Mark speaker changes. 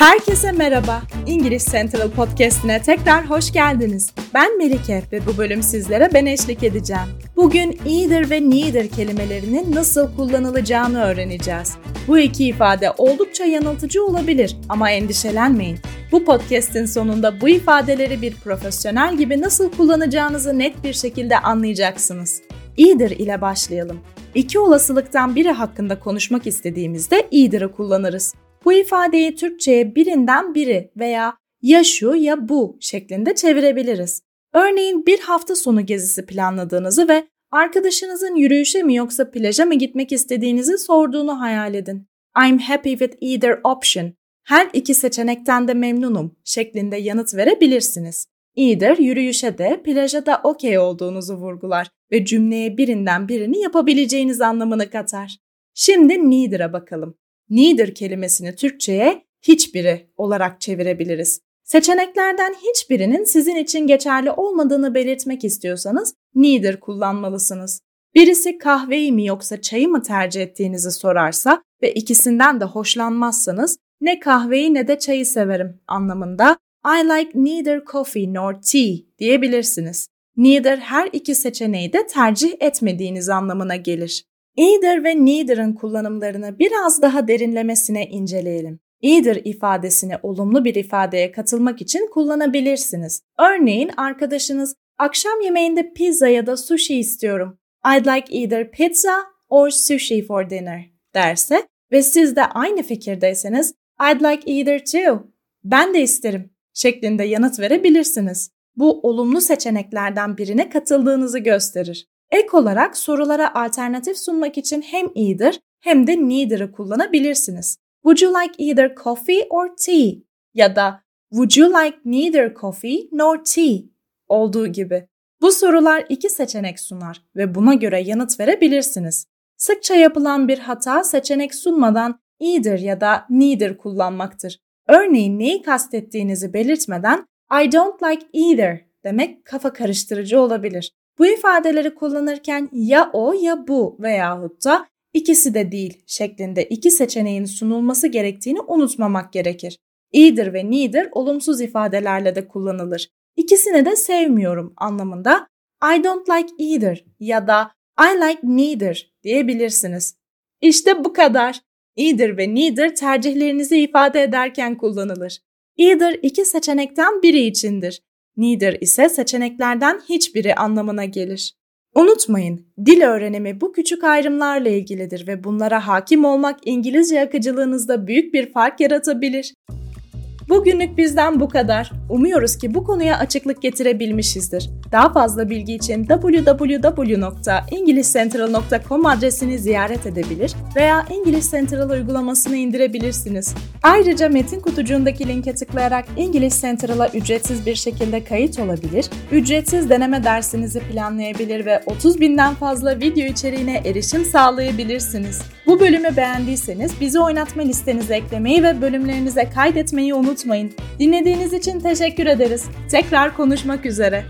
Speaker 1: Herkese merhaba. İngiliz Central Podcast'ine tekrar hoş geldiniz. Ben Melike ve bu bölüm sizlere ben eşlik edeceğim. Bugün either ve neither kelimelerinin nasıl kullanılacağını öğreneceğiz. Bu iki ifade oldukça yanıltıcı olabilir ama endişelenmeyin. Bu podcast'in sonunda bu ifadeleri bir profesyonel gibi nasıl kullanacağınızı net bir şekilde anlayacaksınız. Either ile başlayalım. İki olasılıktan biri hakkında konuşmak istediğimizde either'ı kullanırız. Bu ifadeyi Türkçe'ye birinden biri veya ya şu ya bu şeklinde çevirebiliriz. Örneğin bir hafta sonu gezisi planladığınızı ve arkadaşınızın yürüyüşe mi yoksa plaja mı gitmek istediğinizi sorduğunu hayal edin. I'm happy with either option. Her iki seçenekten de memnunum şeklinde yanıt verebilirsiniz. Either yürüyüşe de plaja da okey olduğunuzu vurgular ve cümleye birinden birini yapabileceğiniz anlamını katar. Şimdi neither'a bakalım neither kelimesini Türkçe'ye hiçbiri olarak çevirebiliriz. Seçeneklerden hiçbirinin sizin için geçerli olmadığını belirtmek istiyorsanız neither kullanmalısınız. Birisi kahveyi mi yoksa çayı mı tercih ettiğinizi sorarsa ve ikisinden de hoşlanmazsanız ne kahveyi ne de çayı severim anlamında I like neither coffee nor tea diyebilirsiniz. Neither her iki seçeneği de tercih etmediğiniz anlamına gelir. Either ve neither'ın kullanımlarını biraz daha derinlemesine inceleyelim. Either ifadesini olumlu bir ifadeye katılmak için kullanabilirsiniz. Örneğin arkadaşınız akşam yemeğinde pizza ya da sushi istiyorum. I'd like either pizza or sushi for dinner derse ve siz de aynı fikirdeyseniz I'd like either too. Ben de isterim şeklinde yanıt verebilirsiniz. Bu olumlu seçeneklerden birine katıldığınızı gösterir. Ek olarak sorulara alternatif sunmak için hem either hem de neither'ı kullanabilirsiniz. Would you like either coffee or tea? Ya da Would you like neither coffee nor tea? Olduğu gibi. Bu sorular iki seçenek sunar ve buna göre yanıt verebilirsiniz. Sıkça yapılan bir hata seçenek sunmadan either ya da neither kullanmaktır. Örneğin neyi kastettiğinizi belirtmeden I don't like either demek kafa karıştırıcı olabilir. Bu ifadeleri kullanırken ya o ya bu veyahut da ikisi de değil şeklinde iki seçeneğin sunulması gerektiğini unutmamak gerekir. Either ve neither olumsuz ifadelerle de kullanılır. İkisini de sevmiyorum anlamında I don't like either ya da I like neither diyebilirsiniz. İşte bu kadar. Either ve neither tercihlerinizi ifade ederken kullanılır. Either iki seçenekten biri içindir. Neither ise seçeneklerden hiçbiri anlamına gelir. Unutmayın, dil öğrenimi bu küçük ayrımlarla ilgilidir ve bunlara hakim olmak İngilizce akıcılığınızda büyük bir fark yaratabilir. Bugünlük bizden bu kadar. Umuyoruz ki bu konuya açıklık getirebilmişizdir. Daha fazla bilgi için www.englishcentral.com adresini ziyaret edebilir veya English Central uygulamasını indirebilirsiniz. Ayrıca metin kutucuğundaki linke tıklayarak English Central'a ücretsiz bir şekilde kayıt olabilir, ücretsiz deneme dersinizi planlayabilir ve 30 binden fazla video içeriğine erişim sağlayabilirsiniz. Bu bölümü beğendiyseniz bizi oynatma listenize eklemeyi ve bölümlerinize kaydetmeyi unutmayın. Dinlediğiniz için teşekkür ederiz. Tekrar konuşmak üzere.